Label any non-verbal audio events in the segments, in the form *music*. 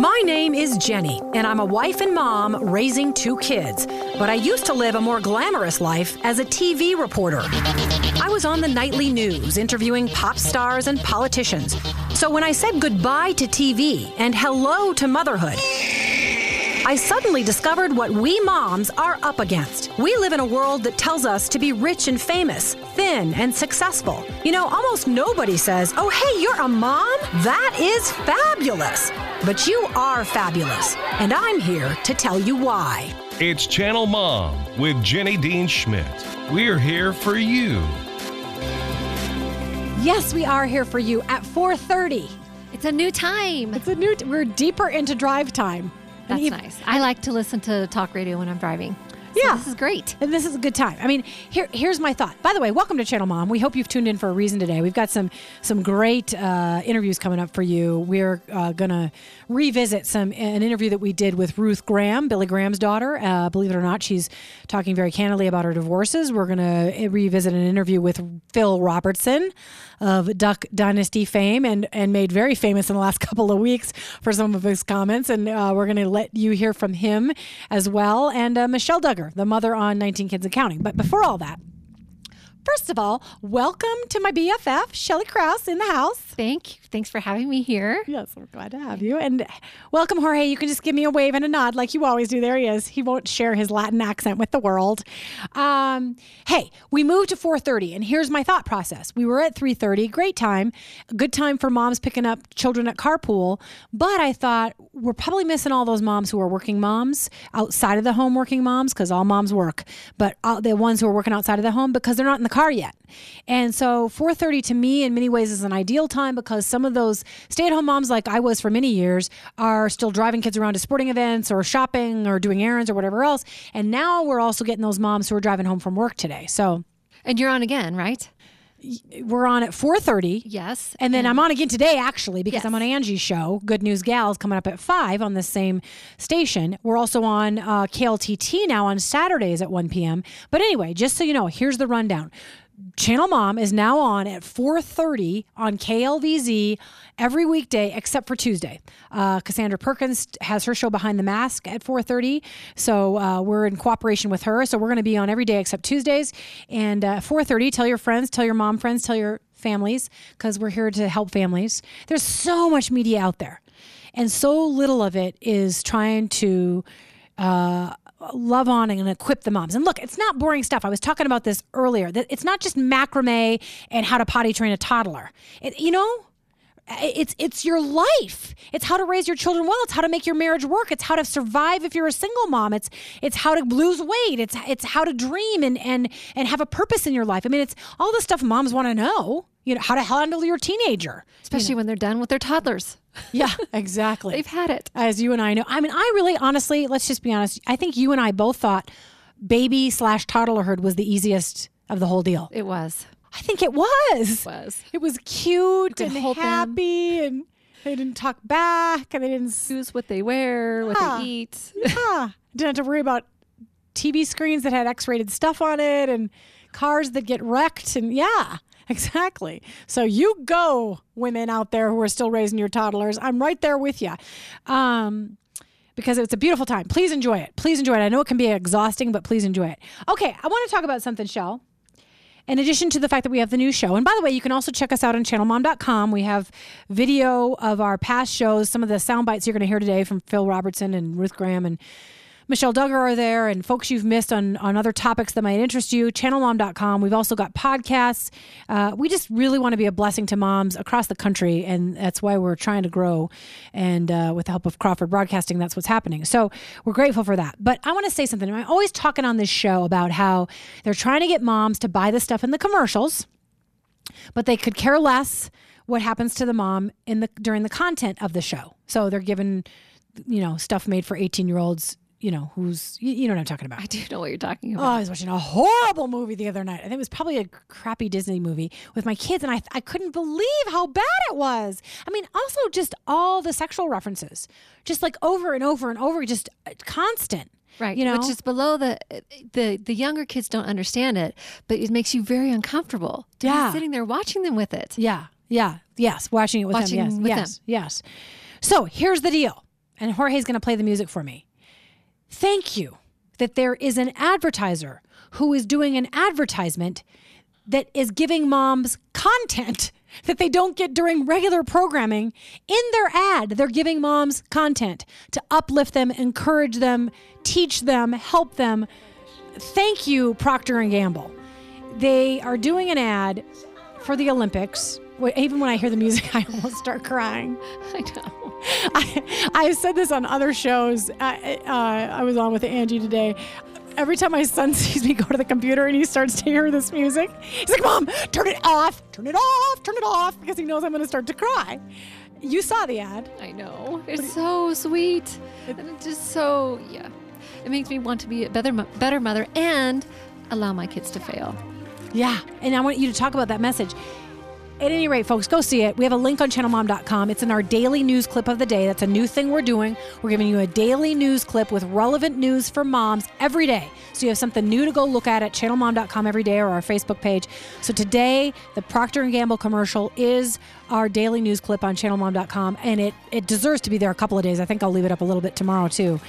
My name is Jenny, and I'm a wife and mom raising two kids. But I used to live a more glamorous life as a TV reporter. I was on the nightly news interviewing pop stars and politicians. So when I said goodbye to TV and hello to motherhood, I suddenly discovered what we moms are up against. We live in a world that tells us to be rich and famous, thin and successful. You know, almost nobody says, oh, hey, you're a mom? That is fabulous. But you are fabulous, and I'm here to tell you why. It's Channel Mom with Jenny Dean Schmidt. We're here for you. Yes, we are here for you at 4:30. It's a new time. It's a new we're deeper into drive time. That's ev- nice. I like to listen to talk radio when I'm driving. So Yeah. This is great. And this is a good time. I mean, here here's my thought. By the way, welcome to Channel Mom. We hope you've tuned in for a reason today. We've got some some great uh, interviews coming up for you. We're uh, gonna revisit some an interview that we did with Ruth Graham, Billy Graham's daughter. Uh, believe it or not, she's talking very candidly about her divorces. We're gonna revisit an interview with Phil Robertson of Duck Dynasty fame and and made very famous in the last *laughs* couple of weeks for some of his comments. And uh, we're gonna let you hear from him as well. And uh, Michelle Duggar, the mother on 19 Kids and Counting. But before all that. First of all, welcome to my BFF, Shelly Krause, in the house. Thank you. Thanks for having me here. Yes, we're glad to have you. And welcome, Jorge. You can just give me a wave and a nod like you always do. There he is. He won't share his Latin accent with the world. Um, hey, we moved to 4.30, and here's my thought process. We were at 3.30. Great time. Good time for moms picking up children at carpool. But I thought we're probably missing all those moms who are working moms, outside of the home working moms, because all moms work. But uh, the ones who are working outside of the home because they're not in the car yet. And so 4.30 to me in many ways is an ideal time because some of those stay-at-home moms like I was for many years are still driving kids around to sporting events or shopping or doing errands or whatever else. And now we're also getting those moms who are driving home from work today. So And you're on again, right? We're on at 4.30. Yes. And then I'm on again today, actually, because Yes. I'm on Angie's show, Good News Gals, coming up at 5 on the same station. We're also on uh, KLTT now on Saturdays at 1 p.m. But anyway, just so you know, here's the rundown. Channel Mom is now on at 4:30 on KLVZ every weekday except for Tuesday. Uh, Cassandra Perkins has her show Behind the Mask at 4:30, so uh, we're in cooperation with her. So we're going to be on every day except Tuesdays. And uh, 4:30, tell your friends, tell your mom friends, tell your families because we're here to help families. There's so much media out there, and so little of it is trying to uh, love on and equip the moms. And look, it's not boring stuff. I was talking about this earlier. That it's not just macrame and how to potty train a toddler. It, you know, it's it's your life. It's how to raise your children well. It's how to make your marriage work. It's how to survive if you're a single mom. It's it's how to lose weight. It's it's how to dream and and and have a purpose in your life. I mean, it's all the stuff moms want to know. You know, how to handle your teenager. Especially when they're done with their toddlers. *laughs* Yeah, exactly. They've had it. as you and I know. I mean, I really, honestly, let's just be honest. I think you and I both thought baby slash toddlerhood was the easiest of the whole deal. It was. I think it was. It was. It was cute and hold them. happy, and they didn't talk back, and they didn't. Choose what they wear, what they eat. Ah, didn't have to worry about TV screens that had X-rated stuff on it, and cars that get wrecked, and yeah. *laughs* Exactly. So you go, women out there who are still raising your toddlers. I'm right there with you. Um, because it's a beautiful time. Please enjoy it. Please enjoy it. I know it can be exhausting, but please enjoy it. Okay, I want to talk about something, Shell. In addition to the fact that we have the new show, and by the way, you can also check us out on channelmom.com. We have video of our past shows, some of the sound bites you're going to hear today from Phil Robertson and Ruth Graham and Michelle Duggar are there, and folks you've missed on, on other topics that might interest you. Channelmom.com. We've also got podcasts. Uh, we just really want to be a blessing to moms across the country, and that's why we're trying to grow. And uh, with the help of Crawford Broadcasting, that's what's happening. So we're grateful for that. But I want to say something. I'm always talking on this show about how they're trying to get moms to buy the stuff in the commercials but they could care less what happens to the mom in the during the content of the show. So they're given, you know, stuff made for 18 year olds, you know, who's, you, you know what I'm talking about. I do know what you're talking about. Oh. I was watching a horrible movie the other night. I think it was probably a crappy Disney movie with my kids, and I, I couldn't believe how bad it was. I mean, also just all the sexual references, just like over and over and over, just uh, constant. Right, You know, which is below the the the younger kids don't understand it, but it makes you very uncomfortable. To be Yeah. sitting there watching them with it. Yeah, yeah, yes. Watching it with Watching them. Yes, with yes, yes. So here's the deal. and Jorge's going to play the music for me. Thank you that there is an advertiser who is doing an advertisement that is giving moms content *laughs* that they don't get during regular programming. In their ad they're giving moms content to uplift them encourage them teach them help them. Thank you procter and gamble. They are doing an ad for the olympics. Even when i hear the music *laughs* i almost start crying. I know. *laughs* I, I said this on other shows. I, uh, I was on with Angie today. Every time my son *laughs* sees me go to the computer and he starts to hear this music, he's like, Mom, turn it off, turn it off, turn it off, because he knows I'm going to start to cry. You saw the ad. I know. It's so sweet. And it's just so, yeah. It makes me want to be a better, better mother and allow my kids to fail. Yeah. And I want you to talk about that message. At any rate, folks, go see it. We have a link on channelmom.com. It's in our daily news clip of the day. That's a new thing we're doing. We're giving you a daily news clip with relevant news for moms every day. So you have something new to go look at at channelmom.com every day or our Facebook page. So today, the Procter & Gamble commercial is our daily news clip on channelmom.com and it it deserves to be there a couple of days. I think I'll leave it up a little bit tomorrow too.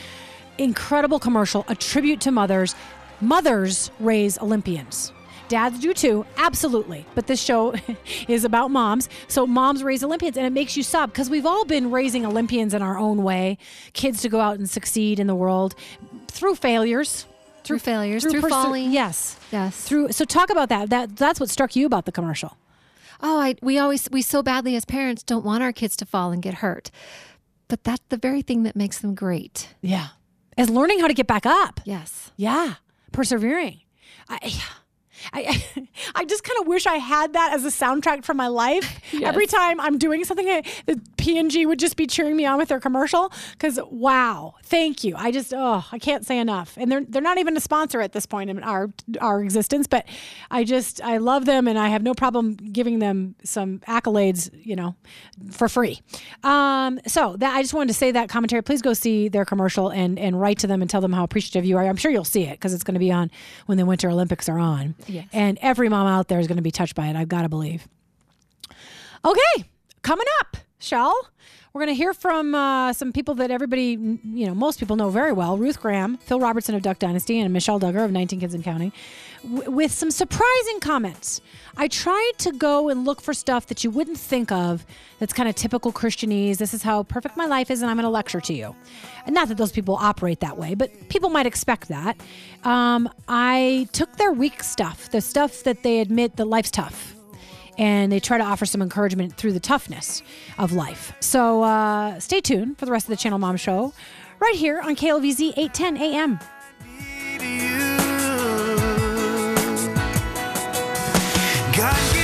Incredible commercial, a tribute to mothers. Mothers raise Olympians. Dads do too, absolutely. But this show *laughs* is about moms. So moms raise Olympians, and it makes you sob because we've all been raising Olympians in our own way. Kids to go out and succeed in the world through failures, Through failures, through, perse- falling. Yes, Yes. through. So talk about that. That that's what struck you about the commercial. Oh, I, we always, we so badly as parents don't want our kids to fall and get hurt. But that's the very thing that makes them great. Yeah, as learning how to get back up. Yes. Yeah, persevering. I, I, I *laughs* just kind of wish I had that as a soundtrack for my life. *laughs* Every time I'm doing something, I- the P&G would just be cheering me on with their commercial. Because wow, thank you. I just oh, I can't say enough. And they're they're not even a sponsor at this point in our our existence. But I just I love them, and I have no problem giving them some accolades, you know, for free. Um, so that I just wanted to say that commentary. Please go see their commercial and and write to them and tell them how appreciative you are. I'm sure you'll see it because it's going to be on when the Winter Olympics are on. Yes. And every mom out there is going to be touched by it. I've got to believe. Okay, coming up, Shell. We're going to hear from uh, some people that everybody, you know, most people know very well Ruth Graham, Phil Robertson of Duck Dynasty, and Michelle Duggar of 19 Kids and Counting, w- with some surprising comments. I tried to go and look for stuff that you wouldn't think of that's kind of typical Christianese. This is how perfect my life is, and I'm going to lecture to you. And not that those people operate that way, but people might expect that. Um, I took their weak stuff, the stuff that they admit that life's tough and they try to offer some encouragement through the toughness of life. So uh, stay tuned for the rest of the Channel Mom Show right here on KLVZ 810 AM. God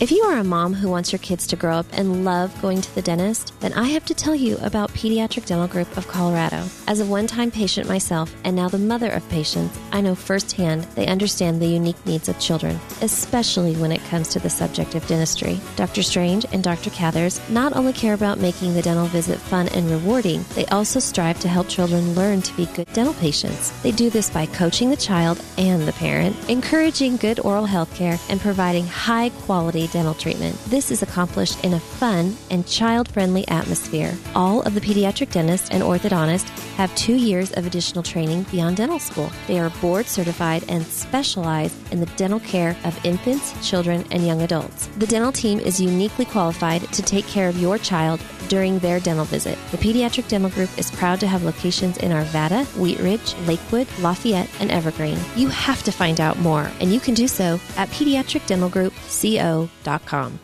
If you are a mom who wants your kids to grow up and love going to the dentist, then I have to tell you about Pediatric Dental Group of Colorado. As a one time patient myself and now the mother of patients, I know firsthand they understand the unique needs of children, especially when it comes to the subject of dentistry. Dr. Strange and Dr. Cathers not only care about making the dental visit fun and rewarding, they also strive to help children learn to be good dental patients. They do this by coaching the child and the parent, encouraging good oral health care, and providing high quality dental treatment. This is accomplished in a fun and child friendly atmosphere. All of the pediatric dentists and orthodontists have two years of additional training beyond dental school. They are board certified and specialize in the dental care of infants, children, and young adults. The dental team is uniquely qualified to take care of your child during their dental visit. The Pediatric Dental Group is proud to have locations in Arvada, Wheat Ridge, Lakewood, Lafayette, and Evergreen. You have to find out more, and you can do so at pediatricdentalgroupco.com.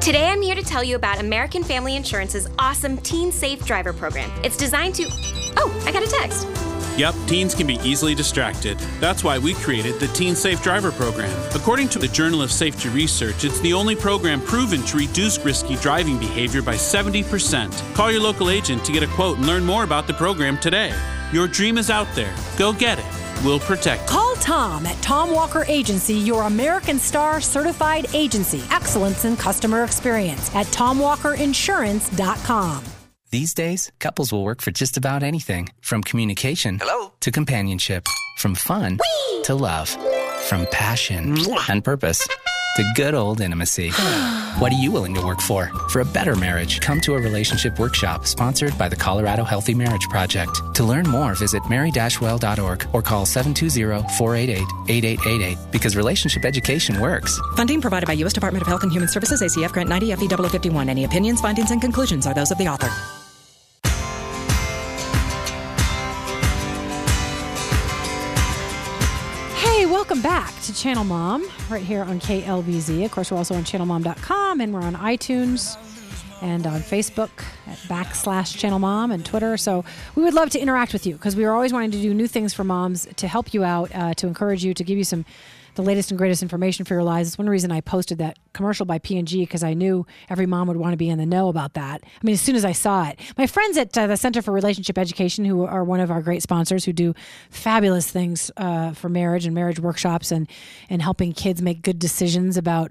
Today, I'm here to tell you about American Family Insurance's awesome Teen Safe Driver program. It's designed to. Oh, I got a text. Yep, teens can be easily distracted. That's why we created the Teen Safe Driver Program. According to the Journal of Safety Research, it's the only program proven to reduce risky driving behavior by 70%. Call your local agent to get a quote and learn more about the program today. Your dream is out there. Go get it. We'll protect you. Call Tom at Tom Walker Agency, your American Star certified agency. Excellence in customer experience at TomWalkerInsurance.com. These days, couples will work for just about anything from communication Hello? to companionship, from fun to love. From passion and purpose to good old intimacy. *sighs* what are you willing to work for? For a better marriage, come to a relationship workshop sponsored by the Colorado Healthy Marriage Project. To learn more, visit mary-well.org or call 720-488-8888 because relationship education works. Funding provided by U.S. Department of Health and Human Services, ACF Grant 90 FEW 51. Any opinions, findings, and conclusions are those of the author. Welcome back to Channel Mom, right here on KLVZ. Of course, we're also on channelmom.com and we're on iTunes and on Facebook at backslash Channel Mom and Twitter. So we would love to interact with you because we are always wanting to do new things for moms to help you out, uh, to encourage you, to give you some the latest and greatest information for your lives. It's one reason I posted that commercial by P&G because I knew every mom would want to be in the know about that. I mean, as soon as I saw it, my friends at uh, the Center for Relationship Education, who are one of our great sponsors, who do fabulous things uh, for marriage and marriage workshops and and helping kids make good decisions about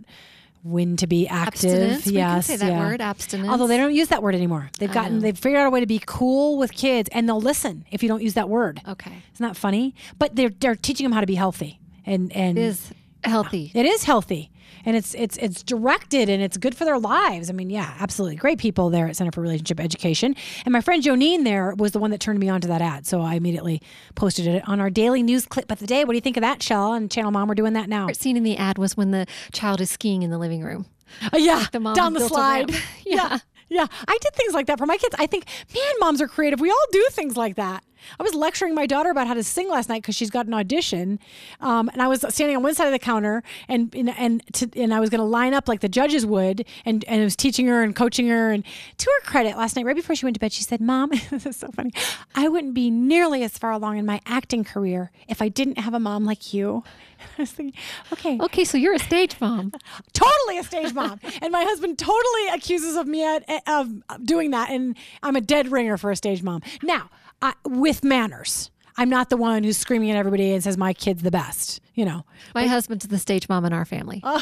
when to be active. Abstinence. We can Yes, say that yeah. word, abstinence. Although they don't use that word anymore. They've gotten they've figured out a way to be cool with kids and they'll listen if you don't use that word. Okay. Isn't that funny? But they're they're teaching them how to be healthy. And and It is healthy. it is healthy. And it's it's it's directed and it's good for their lives. I mean, yeah, absolutely. Great people there at Center for Relationship Education. And my friend Jonine there was the one that turned me on to that ad. So I immediately posted it on our daily news clip of the day. What do you think of that, Shell? And Channel Mom, we're doing that now. scene in the ad was when the child is skiing in the living room. Uh, yeah, The down the slide. *laughs* ramp. yeah. yeah, I did things like that for my kids. I think, man, moms are creative. We all do things like that. I was lecturing my daughter about how to sing last night because she's got an audition, um, and I was standing on one side of the counter, and and and, to, and I was going to line up like the judges would, and and I was teaching her and coaching her. And to her credit, last night right before she went to bed, she said, "Mom, *laughs* this is so funny. I wouldn't be nearly as far along in my acting career if I didn't have a mom like you." *laughs* I was thinking, okay, Okay, so you're a stage mom. *laughs* totally a stage mom. and my husband totally accuses of me at, of doing that. And I'm a dead ringer for a stage mom. Now, I, with manners, I'm not the one who's screaming at everybody and says, my kid's the best, you know. My husband's the stage mom in our family. *laughs*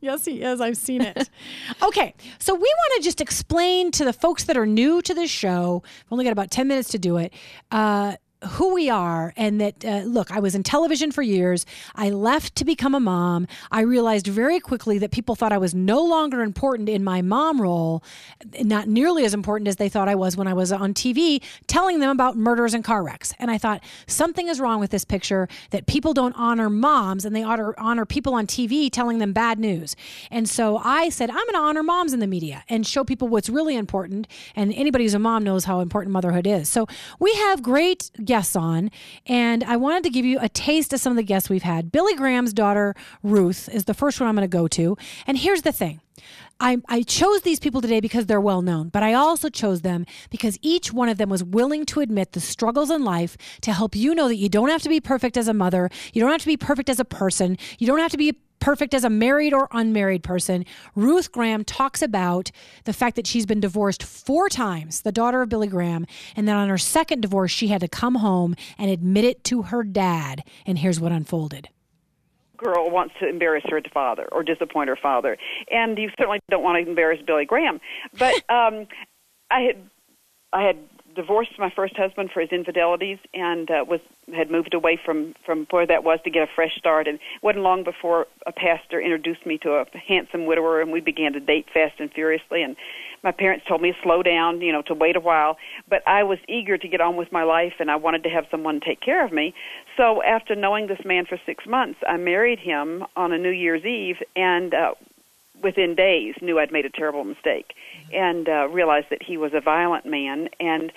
Yes, he is. I've seen it. *laughs* okay, so we want to just explain to the folks that are new to the show. We've only got about 10 minutes to do it. Uh, who we are, and that uh, look, I was in television for years. I left to become a mom. I realized very quickly that people thought I was no longer important in my mom role, not nearly as important as they thought I was when I was on TV telling them about murders and car wrecks. And I thought something is wrong with this picture that people don't honor moms and they honor, honor people on TV telling them bad news. And so I said, I'm going to honor moms in the media and show people what's really important. And anybody who's a mom knows how important motherhood is. So we have great guests on, and I wanted to give you a taste of some of the guests we've had. Billy Graham's daughter, Ruth, is the first one I'm going to go to. And here's the thing. I, I chose these people today because they're well known, but I also chose them because each one of them was willing to admit the struggles in life to help you know that you don't have to be perfect as a mother. You don't have to be perfect as a person. You don't have to be perfect as a married or unmarried person. Ruth Graham talks about the fact that she's been divorced four times, the daughter of Billy Graham, and that on her second divorce, she had to come home and admit it to her dad. And here's what unfolded. girl wants to embarrass her father or disappoint her father, and you certainly don't want to embarrass Billy Graham. But *laughs* um, I had I had divorced my first husband for his infidelities and uh, was had moved away from from where that was to get a fresh start. And it wasn't long before a pastor introduced me to a handsome widower, and we began to date fast and furiously. And my parents told me to slow down, you know, to wait a while. But I was eager to get on with my life, and I wanted to have someone take care of me. So after knowing this man for six months, I married him on a New Year's Eve, and uh, within days knew I'd made a terrible mistake, and uh, realized that he was a violent man, and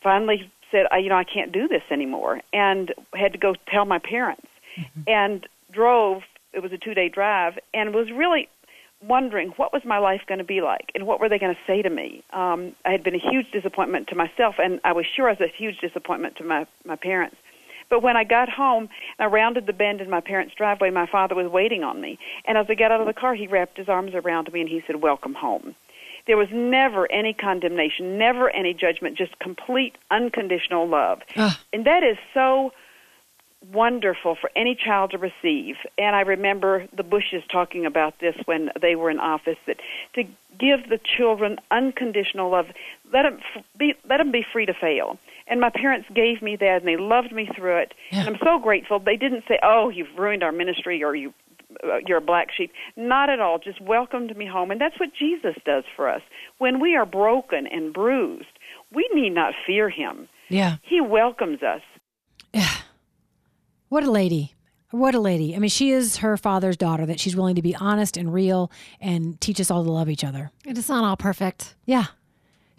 finally said, I, you know, I can't do this anymore, and had to go tell my parents, and drove. It was a two-day drive, and was really wondering what was my life going to be like and what were they going to say to me. Um, I had been a huge disappointment to myself, and I was sure I was a huge disappointment to my my parents. But when I got home I rounded the bend in my parents' driveway, my father was waiting on me. And as I got out of the car, he wrapped his arms around me and he said, "Welcome home." There was never any condemnation, never any judgment, just complete unconditional love. Ah. And that is so wonderful for any child to receive. And I remember the Bushes talking about this when they were in office that to give the children unconditional love, let them f- be let them be free to fail. And my parents gave me that, and they loved me through it. And I'm so grateful. They didn't say, "Oh, you've ruined our ministry," or "You, uh, you're a black sheep." Not at all. Just welcomed me home, and that's what Jesus does for us. When we are broken and bruised, we need not fear Him. Yeah. He welcomes us. Yeah. What a lady. What a lady. I mean, she is her father's daughter, that she's willing to be honest and real and teach us all to love each other. And It is not all perfect. Yeah.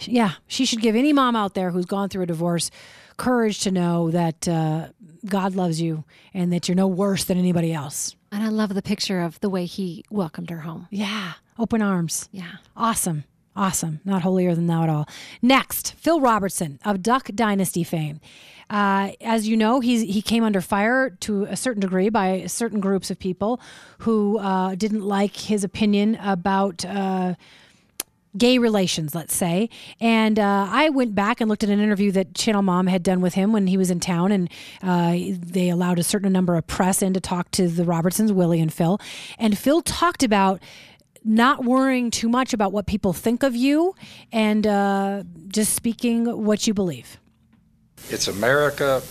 Yeah. She should give any mom out there who's gone through a divorce courage to know that uh, God loves you and that you're no worse than anybody else. And I love the picture of the way he welcomed her home. Yeah. Open arms. Yeah. Awesome. Awesome. Not holier than thou at all. Next, Phil Robertson of Duck Dynasty fame. Uh, as you know, he's, he came under fire to a certain degree by certain groups of people who uh, didn't like his opinion about. Gay relations, let's say. And uh, I went back and looked at an interview that Channel Mom had done with him when he was in town, and uh, they allowed a certain number of press in to talk to the Robertsons, Willie and Phil. And Phil talked about not worrying too much about what people think of you and uh, just speaking what you believe. It's America.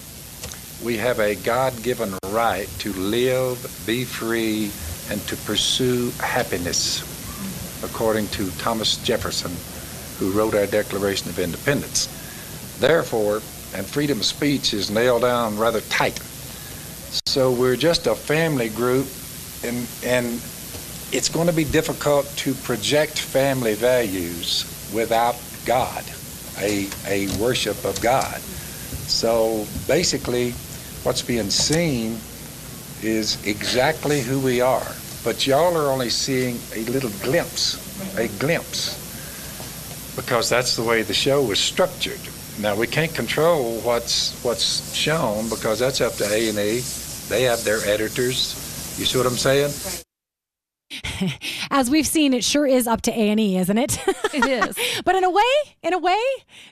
We have a God given right to live, be free, and to pursue happiness, according to Thomas Jefferson, who wrote our Declaration of Independence. Therefore, and freedom of speech is nailed down rather tight. So we're just a family group, and, and it's going to be difficult to project family values without God, a, a worship of God. So basically, what's being seen is exactly who we are. But y'all are only seeing a little glimpse, a glimpse, because that's the way the show was structured. Now we can't control what's what's shown because that's up to A and E. They have their editors. You see what I'm saying? As we've seen, it sure is up to A and E, isn't it? It is. *laughs* but in a way, in a way,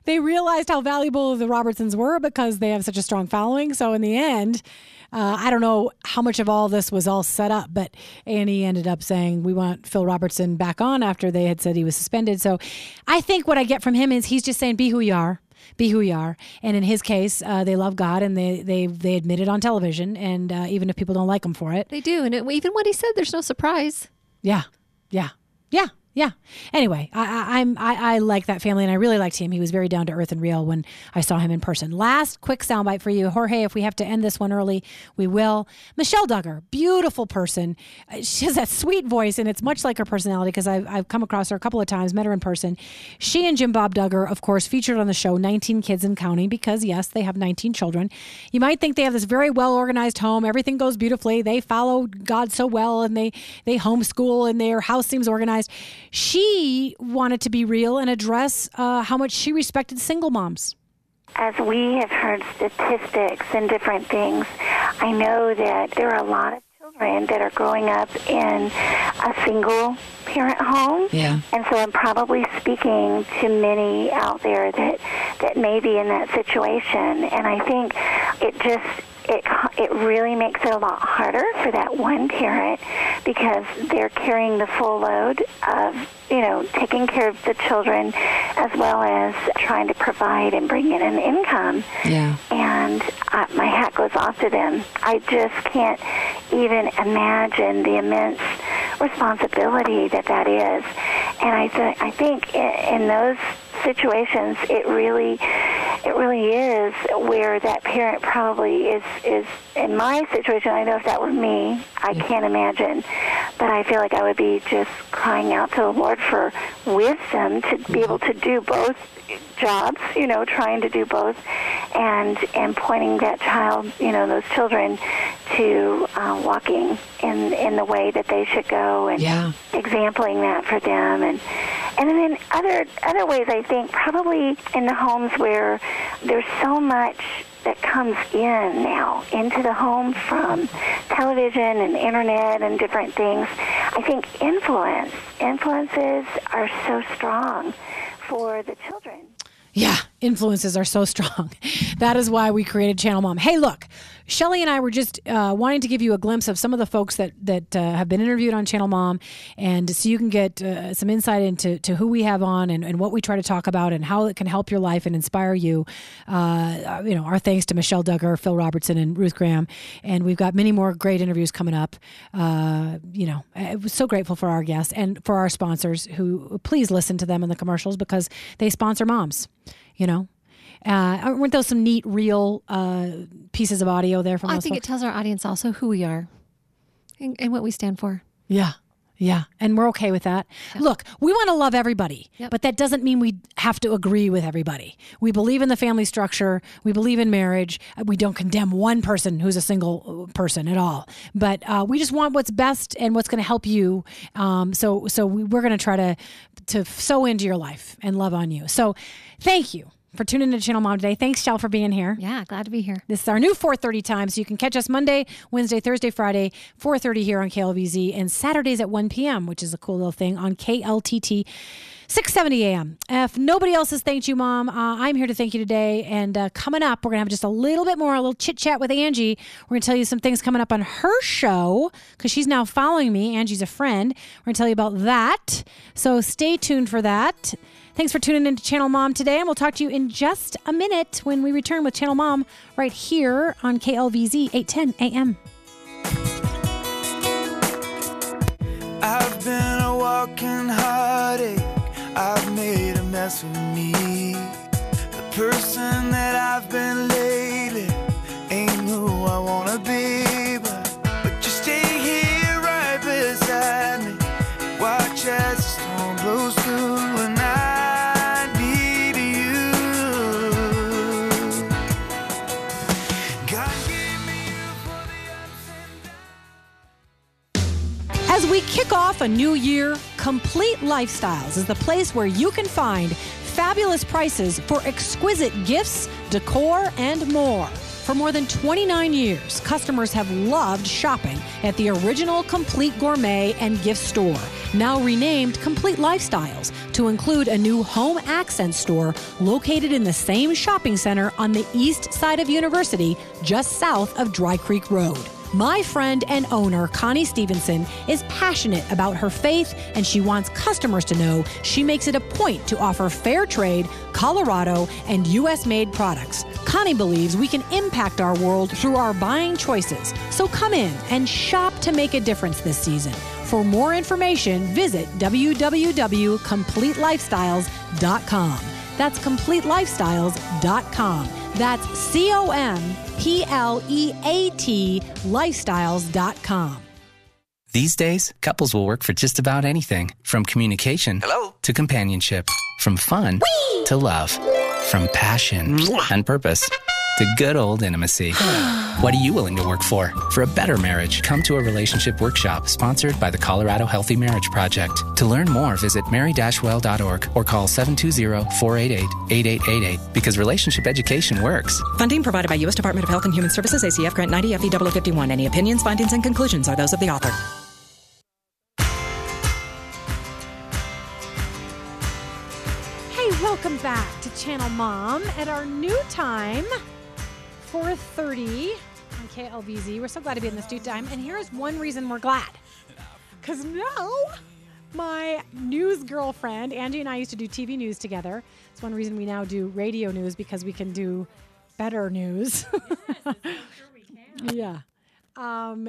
they realized how valuable the Robertsons were because they have such a strong following. So in the end, uh, I don't know how much of all this was all set up, but A and E ended up saying we want Phil Robertson back on after they had said he was suspended. So I think what I get from him is he's just saying, "Be who you are." Be who you are, and in his case, uh, they love God, and they they they admit it on television, and uh, even if people don't like him for it, They do. And it, even what he said, there's no surprise. yeah, yeah, yeah, yeah. Anyway, I, I, I'm I, I like that family, and I really liked him. He was very down to earth and real when I saw him in person. Last quick soundbite for you, Jorge. If we have to end this one early, we will. Michelle Duggar, beautiful person. Uh, She has that sweet voice, and it's much like her personality because I've, I've come across her a couple of times, met her in person. She and Jim Bob Duggar, of course, featured on the show 19 Kids and Counting because, yes, they have 19 children. You might think they have this very well organized home. Everything goes beautifully. They follow God so well, and they, they homeschool, and their house seems organized. She wanted to be real and address uh, how much she respected single moms. As we have heard statistics and different things, I know that there are a lot of children that are growing up in a single parent home. Yeah. And so I'm probably speaking to many out there that that may be in that situation and I think it just it it really makes it a lot harder for that one parent because they're carrying the full load of you know taking care of the children as well as trying to provide and bring in an income Yeah. and uh, my hat goes off to them. I just can't even imagine the immense responsibility that that is. And I th- I think in, in those situations, it really it really is where that parent probably is is in my situation. I know if that were me, I mm. can't imagine, but I feel like I would be just crying out to the Lord for wisdom to be mm-hmm. able to do both jobs, you know, trying to do both, and and pointing that child, you know, those children to uh, walking in in the way that they should go, and Yeah. exampling that for them, and and then other other ways I think probably in the homes where there's so much that comes in now into the home from television and internet and different things. I think influence influences are so strong for the children. Yeah, influences are so strong. *laughs* That is why we created Channel Mom. Hey, look, Shelly and I were just uh, wanting to give you a glimpse of some of the folks that that uh, have been interviewed on Channel Mom, and so you can get uh, some insight into to who we have on and, and what we try to talk about and how it can help your life and inspire you. Uh, you know, our thanks to Michelle Duggar, Phil Robertson, and Ruth Graham, and we've got many more great interviews coming up. Uh, you know, I was so grateful for our guests and for our sponsors who please listen to them in the commercials because they sponsor moms. You know, uh, weren't those some neat, real uh, pieces of audio there from I think folks? it tells our audience also who we are and, and what we stand for. Yeah. Yeah. And we're okay with that. Look, we want to love everybody, but that doesn't mean we have to agree with everybody. We believe in the family structure. We believe in marriage. Uh, We don't condemn one person who's a single uh, person at all. But uh, we just want what's best and what's going to help you. Um, so so we, we're going to try to to sow into your life and love on you. So thank you for tuning into Channel Mom today. Thanks, Shell, for being here. Yeah, glad to be here. This is our new 4:30 time, so you can catch us Monday, Wednesday, Thursday, Friday, 4:30 here on KLVZ, and Saturdays at 1 p.m., which is a cool little thing on KLTT. 6:70 a.m. If nobody else has thanked you, Mom, uh, I'm here to thank you today. And uh, coming up, we're gonna have just a little bit more, a little chit chat with Angie. We're gonna tell you some things coming up on her show because she's now following me. Angie's a friend. We're gonna tell you about that. So stay tuned for that. Thanks for tuning into Channel Mom today, and we'll talk to you in just a minute when we return with Channel Mom right here on KLVZ 810 AM. I've been a walking heartache. I've made a mess me. The person that I've been lately ain't who I wanna be. Off a new year, Compleat Lifestyles is the place where you can find fabulous prices for exquisite gifts, decor, and more. For more than 29 years, customers have loved shopping at the original Compleat Gourmet and Gift Store, now renamed Compleat Lifestyles, to include a new home accent store located in the same shopping center on the east side of University, just south of Dry Creek Road. My friend and owner, Connie Stevenson, is passionate about her faith and she wants customers to know she makes it a point to offer fair trade, Colorado, and U.S. made products. Connie believes we can impact our world through our buying choices. So come in and shop to make a difference this season. For more information, visit www.compleatlifestyles.com. That's compleatlifestyles.com. That's C O M P L E A T lifestyles.com. These days, couples will work for just about anything from communication Hello? to companionship, from fun to love, from passion and purpose to good old intimacy. what are you willing to work for? For a better marriage, come to a relationship workshop sponsored by the Colorado Healthy Marriage Project. To learn more, visit mary-well.org or call 720-488-8888 because relationship education works. Funding provided by U.S. Department of Health and Human Services, ACF Grant 90 FEW 51. Any opinions, findings, and conclusions are those of the author. Hey, welcome back to Channel Mom at our new time, 4:30 on KLVZ. We're so glad to be in this new time, and here is one reason we're glad. Because now my news girlfriend, Angie and I used to do TV news together. It's one reason we now do radio news because we can do better news. *laughs* Sure we can. yeah. Um,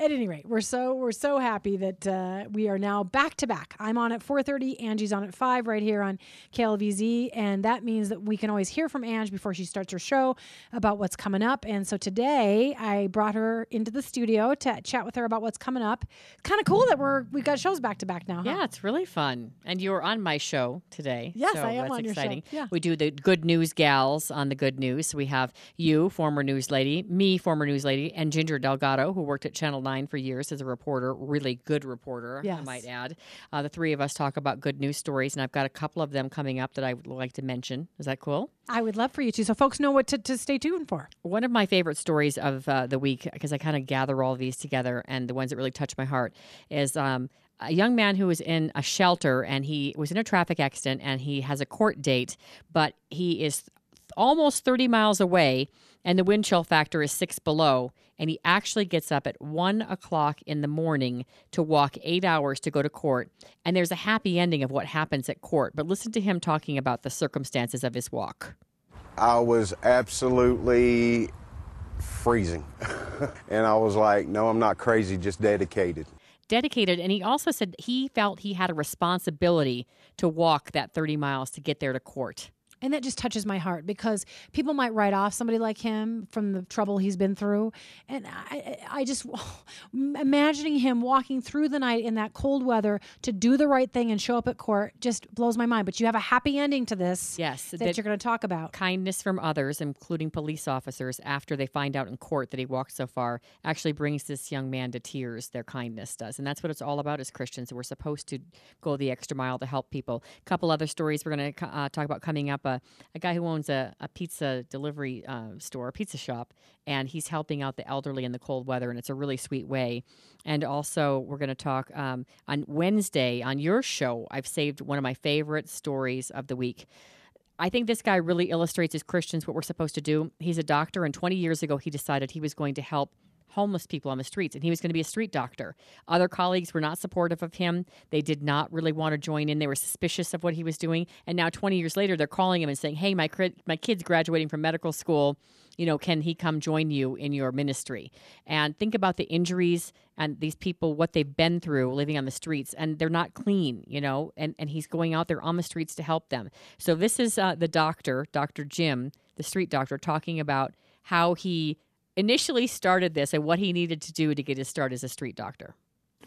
at any rate, we're so we're so happy that uh, we are now back to back. I'm on at 4:30. Angie's on at five right here on KLVZ, and that means that we can always hear from Angie before she starts her show about what's coming up. And so today, I brought her into the studio to chat with her about what's coming up. Kind of cool that we're we've got shows back to back now. Huh? Yeah, it's really fun. And you're on my show today. Yes, so I am that's on your show. exciting. Yeah. We do the good news gals on the good news. So we have you, former news lady, me, former news lady, and Ginger Delgado, who worked at Channel 9 for years as a reporter, really good reporter, I might add. Uh, the three of us talk about good news stories, and I've got a couple of them coming up that I would like to mention. Is that cool? I would love for you to, so folks know what to, to stay tuned for. One of my favorite stories of uh, the week, because I kind of gather all these together, and the ones that really touch my heart, is um, a young man who was in a shelter and he was in a traffic accident and he has a court date, but he is almost 30 miles away, and the wind chill factor is six below. And he actually gets up at one o'clock in the morning to walk eight hours to go to court. And there's a happy ending of what happens at court. But listen to him talking about the circumstances of his walk. I was absolutely freezing. *laughs* and I was like, no, I'm not crazy, just dedicated. Dedicated. And he also said he felt he had a responsibility to walk that 30 miles to get there to court. And that just touches my heart because people might write off somebody like him from the trouble he's been through. And I, I just *laughs* imagining him walking through the night in that cold weather to do the right thing and show up at court just blows my mind. But you have a happy ending to this. Yes, that, that you're going to talk about. Kindness from others, including police officers, after they find out in court that he walked so far, actually brings this young man to tears. Their kindness does, and that's what it's all about as Christians. We're supposed to go the extra mile to help people. A couple other stories we're going to uh, talk about coming up. Uh, a guy who owns a, a pizza delivery uh, store, a pizza shop, and he's helping out the elderly in the cold weather, and it's a really sweet way. And also, we're going to talk um, on Wednesday on your show. I've saved one of my favorite stories of the week. I think this guy really illustrates as Christians what we're supposed to do. He's a doctor, and 20 years ago, he decided he was going to help homeless people on the streets and he was going to be a street doctor. Other colleagues were not supportive of him. They did not really want to join in. They were suspicious of what he was doing. And now 20 years later they're calling him and saying, "Hey, my my kid's graduating from medical school. You know, can he come join you in your ministry?" And think about the injuries and these people what they've been through living on the streets and they're not clean, you know, and and he's going out there on the streets to help them. So this is uh, the doctor, Dr. Jim, the street doctor talking about how he initially started this and what he needed to do to get his start as a street doctor.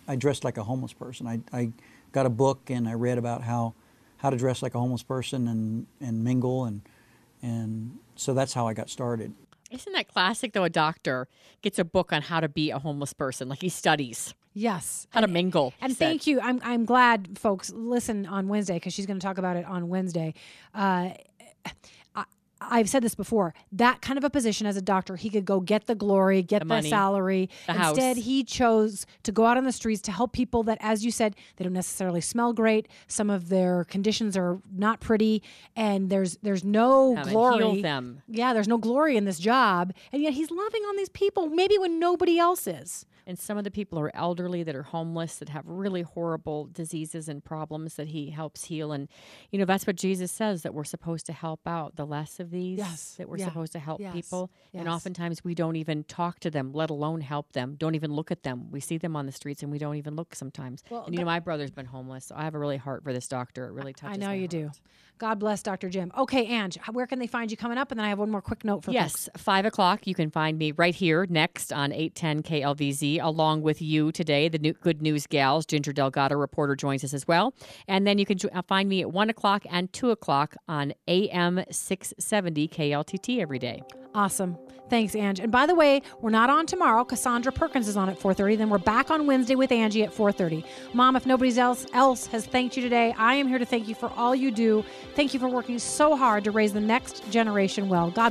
I dressed like a homeless person. I, I got a book and I read about how, how to dress like a homeless person and, and mingle and, and so that's how I got started. Isn't that classic though? A doctor gets a book on how to be a homeless person, like he studies. Yes, how to mingle. And thank you. I'm I'm glad folks listen on Wednesday because she's going to talk about it on Wednesday. Uh, I've said this before. That kind of a position as a doctor, he could go get the glory, get the, the salary. The Instead, house. he chose to go out on the streets to help people that, as you said, they don't necessarily smell great. Some of their conditions are not pretty, and there's there's no Come glory. them. Yeah, there's no glory in this job, and yet he's loving on these people, maybe when nobody else is. And some of the people are elderly that are homeless that have really horrible diseases and problems that he helps heal. And, you know, that's what Jesus says that we're supposed to help out the less of these, yes. that we're yeah. supposed to help yes. people. Yes. And oftentimes we don't even talk to them, let alone help them, don't even look at them. We see them on the streets and we don't even look sometimes. Well, and, you know, my brother's been homeless, so I have a really heart for this doctor. It really touches me. I know you heart. do. God bless Dr. Jim. Okay, Ange, where can they find you coming up? And then I have one more quick note for you. Yes, folks. five o'clock. You can find me right here next on eight ten KLVZ, along with you today. The new Good News Gals, Ginger Delgado, reporter, joins us as well, and then you can jo- uh, find me at one o'clock and two o'clock on AM six seventy KLTT every day. Awesome. Thanks, Ange. And by the way, we're not on tomorrow. Cassandra Perkins is on at 4:30. Then we're back on Wednesday with Angie at 4:30. Mom, if nobody else else has thanked you today, I am here to thank you for all you do. Thank you for working so hard to raise the next generation well. God